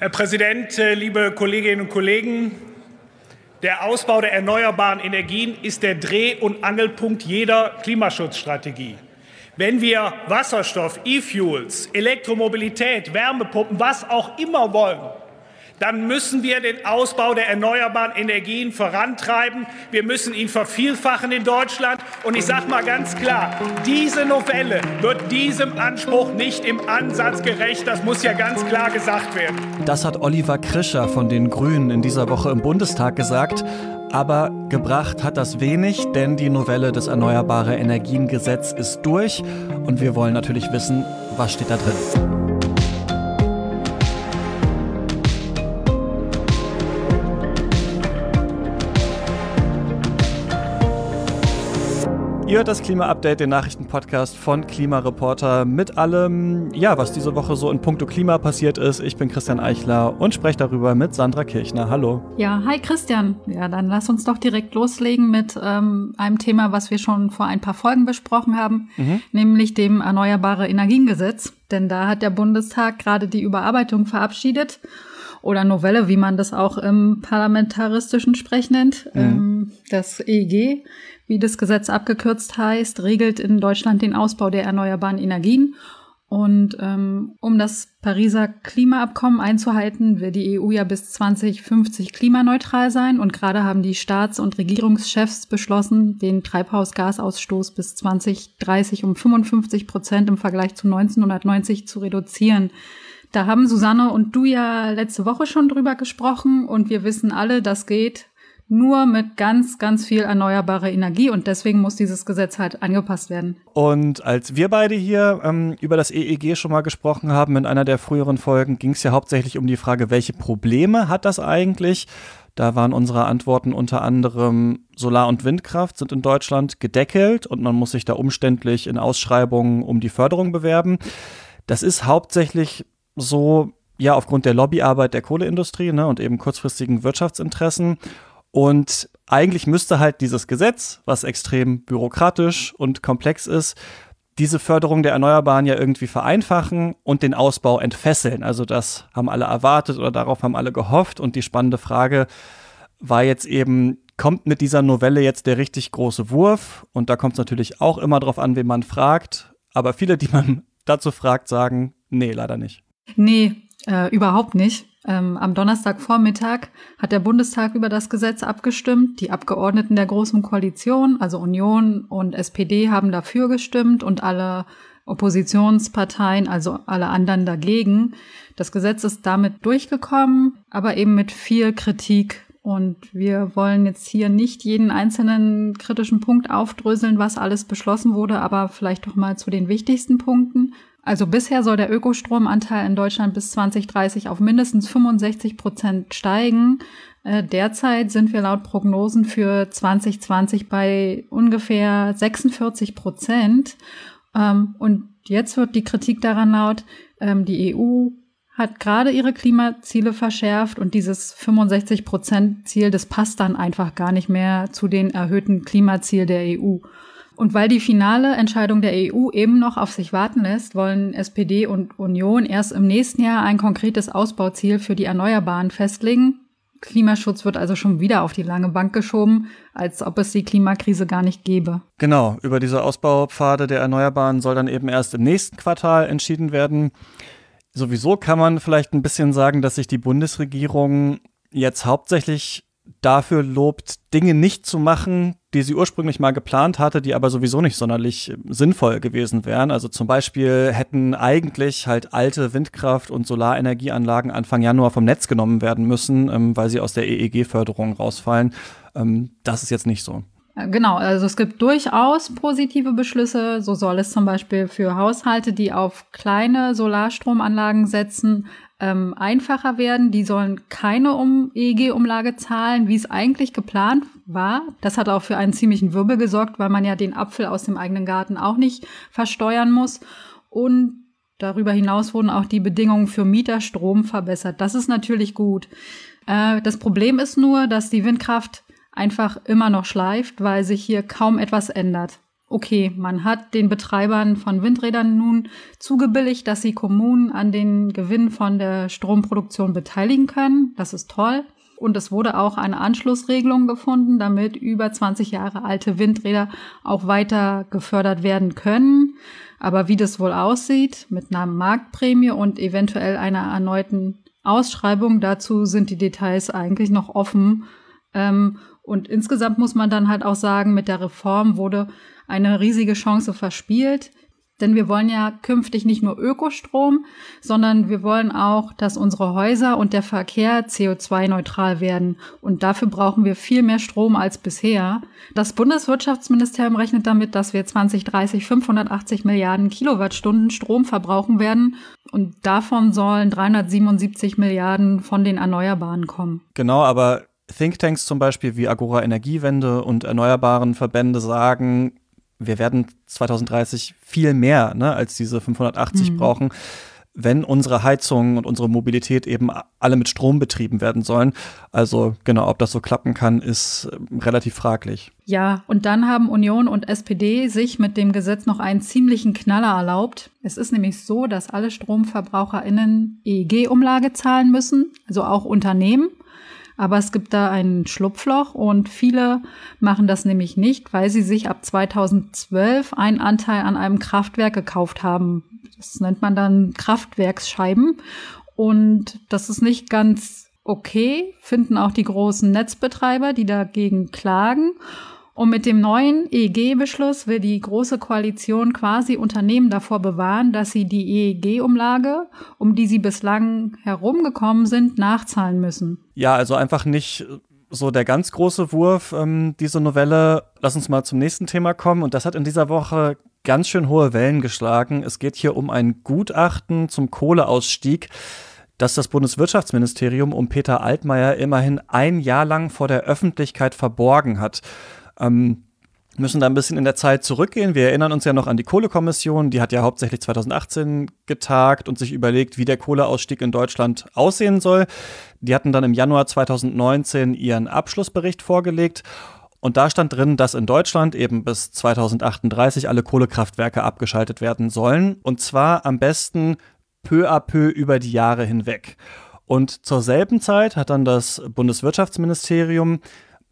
Herr Präsident, äh, liebe Kolleginnen und Kollegen! Der Ausbau der erneuerbaren Energien ist der Dreh- und Angelpunkt jeder Klimaschutzstrategie. Wenn wir Wasserstoff, E-Fuels, Elektromobilität, Wärmepumpen, was auch immer wollen, dann müssen wir den Ausbau der erneuerbaren Energien vorantreiben. Wir müssen ihn vervielfachen in Deutschland. Und ich sage mal ganz klar, diese Novelle wird diesem Anspruch nicht im Ansatz gerecht. Das muss ja ganz klar gesagt werden. Das hat Oliver Krischer von den Grünen in dieser Woche im Bundestag gesagt. Aber gebracht hat das wenig, denn die Novelle des Erneuerbare Energien Gesetz ist durch. Und wir wollen natürlich wissen, was steht da drin. Ihr hört das Klima-Update, den Nachrichtenpodcast von Klimareporter mit allem, ja, was diese Woche so in puncto Klima passiert ist. Ich bin Christian Eichler und spreche darüber mit Sandra Kirchner. Hallo. Ja, hi Christian. Ja, dann lass uns doch direkt loslegen mit ähm, einem Thema, was wir schon vor ein paar Folgen besprochen haben, mhm. nämlich dem Erneuerbare Energiengesetz. Denn da hat der Bundestag gerade die Überarbeitung verabschiedet oder Novelle, wie man das auch im parlamentaristischen Sprech nennt, mhm. ähm, das EEG wie das Gesetz abgekürzt heißt, regelt in Deutschland den Ausbau der erneuerbaren Energien. Und ähm, um das Pariser Klimaabkommen einzuhalten, will die EU ja bis 2050 klimaneutral sein. Und gerade haben die Staats- und Regierungschefs beschlossen, den Treibhausgasausstoß bis 2030 um 55 Prozent im Vergleich zu 1990 zu reduzieren. Da haben Susanne und du ja letzte Woche schon drüber gesprochen und wir wissen alle, das geht nur mit ganz, ganz viel erneuerbarer Energie und deswegen muss dieses Gesetz halt angepasst werden. Und als wir beide hier ähm, über das EEG schon mal gesprochen haben, in einer der früheren Folgen, ging es ja hauptsächlich um die Frage, welche Probleme hat das eigentlich? Da waren unsere Antworten unter anderem Solar- und Windkraft sind in Deutschland gedeckelt und man muss sich da umständlich in Ausschreibungen um die Förderung bewerben. Das ist hauptsächlich so, ja, aufgrund der Lobbyarbeit der Kohleindustrie ne, und eben kurzfristigen Wirtschaftsinteressen. Und eigentlich müsste halt dieses Gesetz, was extrem bürokratisch und komplex ist, diese Förderung der Erneuerbaren ja irgendwie vereinfachen und den Ausbau entfesseln. Also das haben alle erwartet oder darauf haben alle gehofft. Und die spannende Frage war jetzt eben, kommt mit dieser Novelle jetzt der richtig große Wurf? Und da kommt es natürlich auch immer drauf an, wen man fragt. Aber viele, die man dazu fragt, sagen, nee, leider nicht. Nee, äh, überhaupt nicht. Ähm, am Donnerstagvormittag hat der Bundestag über das Gesetz abgestimmt. Die Abgeordneten der Großen Koalition, also Union und SPD, haben dafür gestimmt und alle Oppositionsparteien, also alle anderen dagegen. Das Gesetz ist damit durchgekommen, aber eben mit viel Kritik. Und wir wollen jetzt hier nicht jeden einzelnen kritischen Punkt aufdröseln, was alles beschlossen wurde, aber vielleicht doch mal zu den wichtigsten Punkten. Also bisher soll der Ökostromanteil in Deutschland bis 2030 auf mindestens 65 Prozent steigen. Äh, derzeit sind wir laut Prognosen für 2020 bei ungefähr 46 Prozent. Ähm, und jetzt wird die Kritik daran laut, ähm, die EU hat gerade ihre Klimaziele verschärft und dieses 65 Prozent Ziel, das passt dann einfach gar nicht mehr zu den erhöhten Klimaziel der EU. Und weil die finale Entscheidung der EU eben noch auf sich warten lässt, wollen SPD und Union erst im nächsten Jahr ein konkretes Ausbauziel für die Erneuerbaren festlegen. Klimaschutz wird also schon wieder auf die lange Bank geschoben, als ob es die Klimakrise gar nicht gäbe. Genau, über diese Ausbaupfade der Erneuerbaren soll dann eben erst im nächsten Quartal entschieden werden. Sowieso kann man vielleicht ein bisschen sagen, dass sich die Bundesregierung jetzt hauptsächlich dafür lobt, Dinge nicht zu machen, die sie ursprünglich mal geplant hatte, die aber sowieso nicht sonderlich sinnvoll gewesen wären. Also zum Beispiel hätten eigentlich halt alte Windkraft- und Solarenergieanlagen Anfang Januar vom Netz genommen werden müssen, ähm, weil sie aus der EEG-Förderung rausfallen. Ähm, das ist jetzt nicht so. Genau, also es gibt durchaus positive Beschlüsse. So soll es zum Beispiel für Haushalte, die auf kleine Solarstromanlagen setzen, ähm, einfacher werden. Die sollen keine um EEG-Umlage zahlen, wie es eigentlich geplant war. Das hat auch für einen ziemlichen Wirbel gesorgt, weil man ja den Apfel aus dem eigenen Garten auch nicht versteuern muss. Und darüber hinaus wurden auch die Bedingungen für Mieterstrom verbessert. Das ist natürlich gut. Äh, das Problem ist nur, dass die Windkraft einfach immer noch schleift, weil sich hier kaum etwas ändert. Okay, man hat den Betreibern von Windrädern nun zugebilligt, dass sie Kommunen an den Gewinn von der Stromproduktion beteiligen können. Das ist toll. Und es wurde auch eine Anschlussregelung gefunden, damit über 20 Jahre alte Windräder auch weiter gefördert werden können. Aber wie das wohl aussieht, mit einer Marktprämie und eventuell einer erneuten Ausschreibung, dazu sind die Details eigentlich noch offen. Ähm, und insgesamt muss man dann halt auch sagen, mit der Reform wurde eine riesige Chance verspielt. Denn wir wollen ja künftig nicht nur Ökostrom, sondern wir wollen auch, dass unsere Häuser und der Verkehr CO2-neutral werden. Und dafür brauchen wir viel mehr Strom als bisher. Das Bundeswirtschaftsministerium rechnet damit, dass wir 2030 580 Milliarden Kilowattstunden Strom verbrauchen werden. Und davon sollen 377 Milliarden von den Erneuerbaren kommen. Genau, aber Thinktanks zum Beispiel wie Agora Energiewende und erneuerbaren Verbände sagen, wir werden 2030 viel mehr ne, als diese 580 mhm. brauchen, wenn unsere Heizungen und unsere Mobilität eben alle mit Strom betrieben werden sollen. Also genau, ob das so klappen kann, ist äh, relativ fraglich. Ja, und dann haben Union und SPD sich mit dem Gesetz noch einen ziemlichen Knaller erlaubt. Es ist nämlich so, dass alle StromverbraucherInnen EEG-Umlage zahlen müssen, also auch Unternehmen. Aber es gibt da ein Schlupfloch und viele machen das nämlich nicht, weil sie sich ab 2012 einen Anteil an einem Kraftwerk gekauft haben. Das nennt man dann Kraftwerksscheiben. Und das ist nicht ganz okay, finden auch die großen Netzbetreiber, die dagegen klagen. Und mit dem neuen EEG-Beschluss will die Große Koalition quasi Unternehmen davor bewahren, dass sie die EEG-Umlage, um die sie bislang herumgekommen sind, nachzahlen müssen. Ja, also einfach nicht so der ganz große Wurf, ähm, diese Novelle. Lass uns mal zum nächsten Thema kommen. Und das hat in dieser Woche ganz schön hohe Wellen geschlagen. Es geht hier um ein Gutachten zum Kohleausstieg das das Bundeswirtschaftsministerium um Peter Altmaier immerhin ein Jahr lang vor der Öffentlichkeit verborgen hat. Ähm, müssen da ein bisschen in der Zeit zurückgehen. Wir erinnern uns ja noch an die Kohlekommission, die hat ja hauptsächlich 2018 getagt und sich überlegt, wie der Kohleausstieg in Deutschland aussehen soll. Die hatten dann im Januar 2019 ihren Abschlussbericht vorgelegt und da stand drin, dass in Deutschland eben bis 2038 alle Kohlekraftwerke abgeschaltet werden sollen und zwar am besten peu à peu über die Jahre hinweg. Und zur selben Zeit hat dann das Bundeswirtschaftsministerium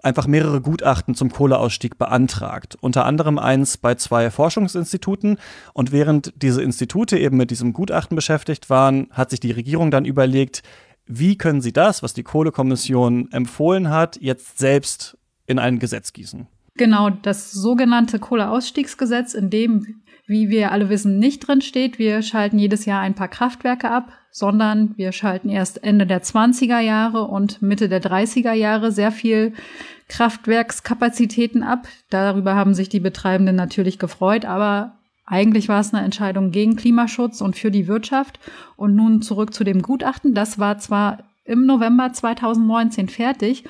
einfach mehrere Gutachten zum Kohleausstieg beantragt. Unter anderem eins bei zwei Forschungsinstituten. Und während diese Institute eben mit diesem Gutachten beschäftigt waren, hat sich die Regierung dann überlegt, wie können sie das, was die Kohlekommission empfohlen hat, jetzt selbst in ein Gesetz gießen. Genau, das sogenannte Kohleausstiegsgesetz, in dem, wie wir alle wissen, nicht drin steht, wir schalten jedes Jahr ein paar Kraftwerke ab, sondern wir schalten erst Ende der 20er Jahre und Mitte der 30er Jahre sehr viel Kraftwerkskapazitäten ab. Darüber haben sich die Betreibenden natürlich gefreut, aber eigentlich war es eine Entscheidung gegen Klimaschutz und für die Wirtschaft. Und nun zurück zu dem Gutachten. Das war zwar im November 2019 fertig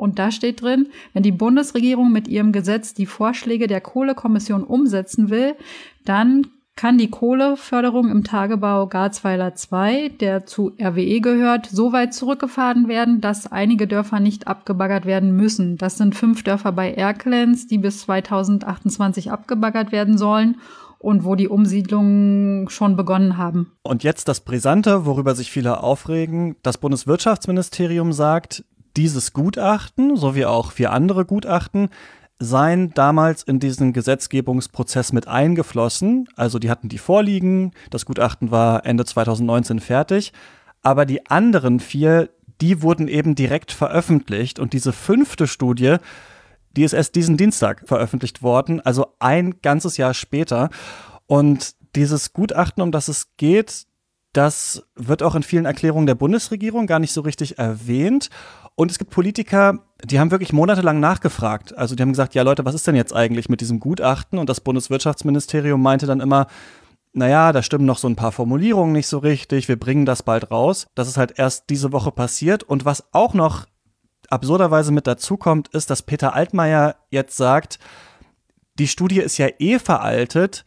und da steht drin, wenn die Bundesregierung mit ihrem Gesetz die Vorschläge der Kohlekommission umsetzen will, dann kann die Kohleförderung im Tagebau Garzweiler 2, der zu RWE gehört, so weit zurückgefahren werden, dass einige Dörfer nicht abgebaggert werden müssen. Das sind fünf Dörfer bei Erkelenz, die bis 2028 abgebaggert werden sollen und wo die Umsiedlungen schon begonnen haben. Und jetzt das Brisante, worüber sich viele aufregen. Das Bundeswirtschaftsministerium sagt, dieses Gutachten, sowie auch vier andere Gutachten, seien damals in diesen Gesetzgebungsprozess mit eingeflossen. Also die hatten die vorliegen, das Gutachten war Ende 2019 fertig, aber die anderen vier, die wurden eben direkt veröffentlicht und diese fünfte Studie, die ist erst diesen Dienstag veröffentlicht worden, also ein ganzes Jahr später. Und dieses Gutachten, um das es geht, das wird auch in vielen Erklärungen der Bundesregierung gar nicht so richtig erwähnt. Und es gibt Politiker, die haben wirklich monatelang nachgefragt. Also die haben gesagt, ja Leute, was ist denn jetzt eigentlich mit diesem Gutachten? Und das Bundeswirtschaftsministerium meinte dann immer, naja, da stimmen noch so ein paar Formulierungen nicht so richtig, wir bringen das bald raus. Das ist halt erst diese Woche passiert. Und was auch noch absurderweise mit dazukommt, ist, dass Peter Altmaier jetzt sagt, die Studie ist ja eh veraltet,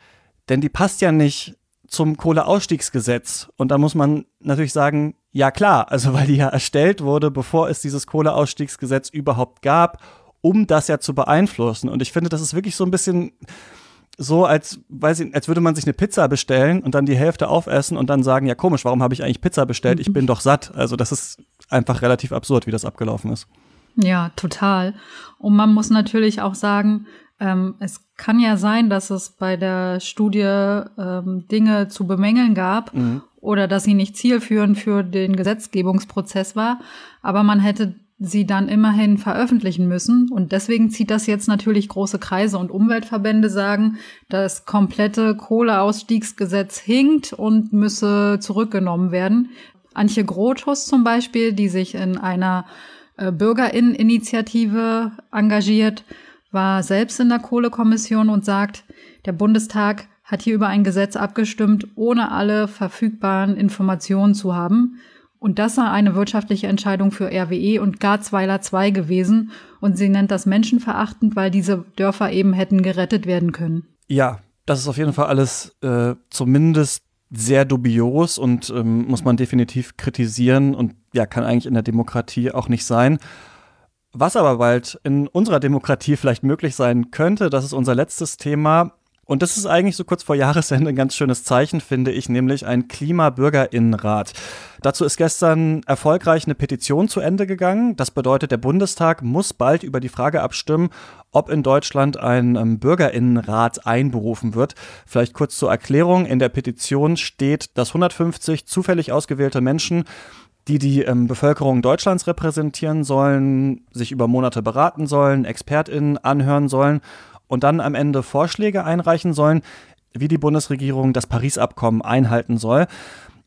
denn die passt ja nicht zum Kohleausstiegsgesetz. Und da muss man natürlich sagen, ja klar, also weil die ja erstellt wurde, bevor es dieses Kohleausstiegsgesetz überhaupt gab, um das ja zu beeinflussen. Und ich finde, das ist wirklich so ein bisschen so, als, weiß ich, als würde man sich eine Pizza bestellen und dann die Hälfte aufessen und dann sagen, ja komisch, warum habe ich eigentlich Pizza bestellt? Ich bin doch satt. Also das ist einfach relativ absurd, wie das abgelaufen ist. Ja, total. Und man muss natürlich auch sagen, ähm, es kann ja sein, dass es bei der Studie ähm, Dinge zu bemängeln gab mhm. oder dass sie nicht zielführend für den Gesetzgebungsprozess war. Aber man hätte sie dann immerhin veröffentlichen müssen. Und deswegen zieht das jetzt natürlich große Kreise und Umweltverbände sagen, das komplette Kohleausstiegsgesetz hinkt und müsse zurückgenommen werden. Antje Grothus zum Beispiel, die sich in einer äh, Bürgerinneninitiative engagiert, war selbst in der Kohlekommission und sagt, der Bundestag hat hier über ein Gesetz abgestimmt, ohne alle verfügbaren Informationen zu haben. Und das sei eine wirtschaftliche Entscheidung für RWE und Garzweiler 2 gewesen. Und sie nennt das menschenverachtend, weil diese Dörfer eben hätten gerettet werden können. Ja, das ist auf jeden Fall alles äh, zumindest sehr dubios und ähm, muss man definitiv kritisieren und ja, kann eigentlich in der Demokratie auch nicht sein. Was aber bald in unserer Demokratie vielleicht möglich sein könnte, das ist unser letztes Thema. Und das ist eigentlich so kurz vor Jahresende ein ganz schönes Zeichen, finde ich, nämlich ein Klimabürgerinnenrat. Dazu ist gestern erfolgreich eine Petition zu Ende gegangen. Das bedeutet, der Bundestag muss bald über die Frage abstimmen, ob in Deutschland ein ähm, Bürgerinnenrat einberufen wird. Vielleicht kurz zur Erklärung. In der Petition steht, dass 150 zufällig ausgewählte Menschen die die ähm, Bevölkerung Deutschlands repräsentieren sollen, sich über Monate beraten sollen, ExpertInnen anhören sollen und dann am Ende Vorschläge einreichen sollen, wie die Bundesregierung das Paris-Abkommen einhalten soll.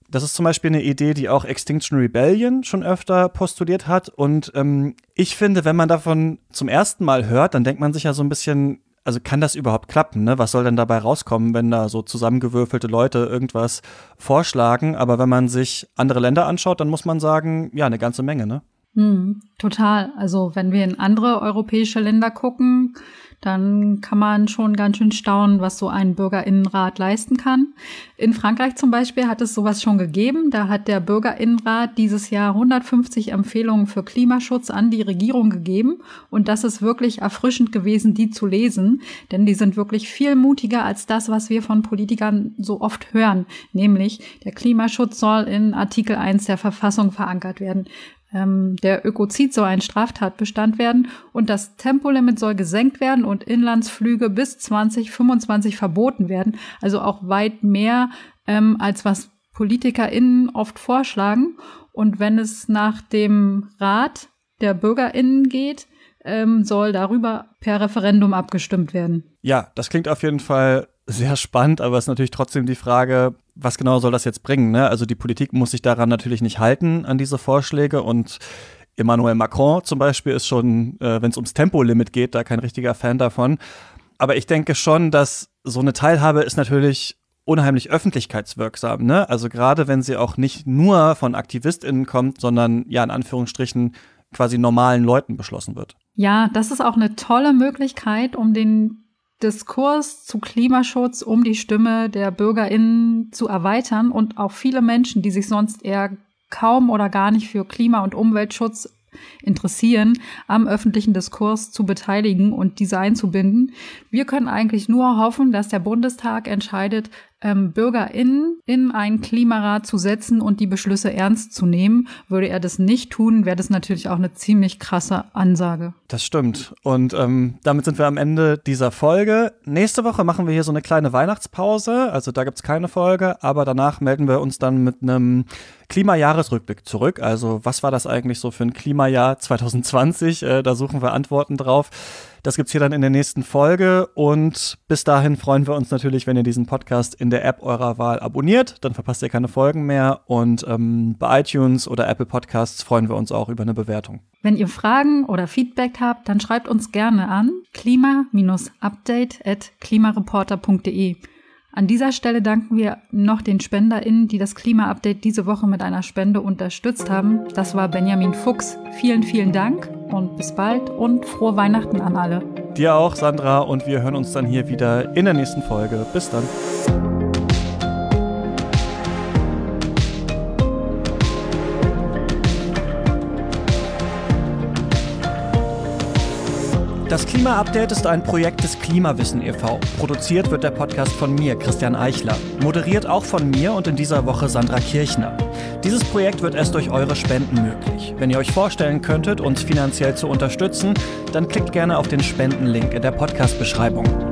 Das ist zum Beispiel eine Idee, die auch Extinction Rebellion schon öfter postuliert hat. Und ähm, ich finde, wenn man davon zum ersten Mal hört, dann denkt man sich ja so ein bisschen, also kann das überhaupt klappen? Ne? Was soll denn dabei rauskommen, wenn da so zusammengewürfelte Leute irgendwas vorschlagen? Aber wenn man sich andere Länder anschaut, dann muss man sagen, ja, eine ganze Menge, ne? Hm, total. Also wenn wir in andere europäische Länder gucken, dann kann man schon ganz schön staunen, was so ein Bürgerinnenrat leisten kann. In Frankreich zum Beispiel hat es sowas schon gegeben. Da hat der Bürgerinnenrat dieses Jahr 150 Empfehlungen für Klimaschutz an die Regierung gegeben. Und das ist wirklich erfrischend gewesen, die zu lesen, denn die sind wirklich viel mutiger als das, was wir von Politikern so oft hören. Nämlich, der Klimaschutz soll in Artikel 1 der Verfassung verankert werden ähm, der Ökozid soll ein Straftatbestand werden und das Tempolimit soll gesenkt werden und Inlandsflüge bis 2025 verboten werden. Also auch weit mehr, ähm, als was PolitikerInnen oft vorschlagen. Und wenn es nach dem Rat der BürgerInnen geht, ähm, soll darüber per Referendum abgestimmt werden. Ja, das klingt auf jeden Fall sehr spannend, aber es ist natürlich trotzdem die Frage, was genau soll das jetzt bringen? Ne? Also die Politik muss sich daran natürlich nicht halten, an diese Vorschläge und Emmanuel Macron zum Beispiel ist schon, äh, wenn es ums Tempolimit geht, da kein richtiger Fan davon. Aber ich denke schon, dass so eine Teilhabe ist natürlich unheimlich öffentlichkeitswirksam. Ne? Also gerade wenn sie auch nicht nur von AktivistInnen kommt, sondern ja in Anführungsstrichen quasi normalen Leuten beschlossen wird. Ja, das ist auch eine tolle Möglichkeit, um den Diskurs zu Klimaschutz, um die Stimme der BürgerInnen zu erweitern und auch viele Menschen, die sich sonst eher kaum oder gar nicht für Klima- und Umweltschutz interessieren, am öffentlichen Diskurs zu beteiligen und diese einzubinden. Wir können eigentlich nur hoffen, dass der Bundestag entscheidet, ähm, BürgerInnen in einen Klimarat zu setzen und die Beschlüsse ernst zu nehmen. Würde er das nicht tun, wäre das natürlich auch eine ziemlich krasse Ansage. Das stimmt. Und ähm, damit sind wir am Ende dieser Folge. Nächste Woche machen wir hier so eine kleine Weihnachtspause. Also da gibt es keine Folge, aber danach melden wir uns dann mit einem Klimajahresrückblick zurück. Also was war das eigentlich so für ein Klimajahr 2020? Äh, da suchen wir Antworten drauf. Das gibt's hier dann in der nächsten Folge und bis dahin freuen wir uns natürlich, wenn ihr diesen Podcast in der App eurer Wahl abonniert. Dann verpasst ihr keine Folgen mehr und ähm, bei iTunes oder Apple Podcasts freuen wir uns auch über eine Bewertung. Wenn ihr Fragen oder Feedback habt, dann schreibt uns gerne an klima-update. An dieser Stelle danken wir noch den SpenderInnen, die das Klima-Update diese Woche mit einer Spende unterstützt haben. Das war Benjamin Fuchs. Vielen, vielen Dank und bis bald und frohe Weihnachten an alle. Dir auch, Sandra, und wir hören uns dann hier wieder in der nächsten Folge. Bis dann. Das Klima-Update ist ein Projekt des Klimawissen e.V. Produziert wird der Podcast von mir, Christian Eichler. Moderiert auch von mir und in dieser Woche Sandra Kirchner. Dieses Projekt wird erst durch eure Spenden möglich. Wenn ihr euch vorstellen könntet, uns finanziell zu unterstützen, dann klickt gerne auf den Spendenlink in der Podcast-Beschreibung.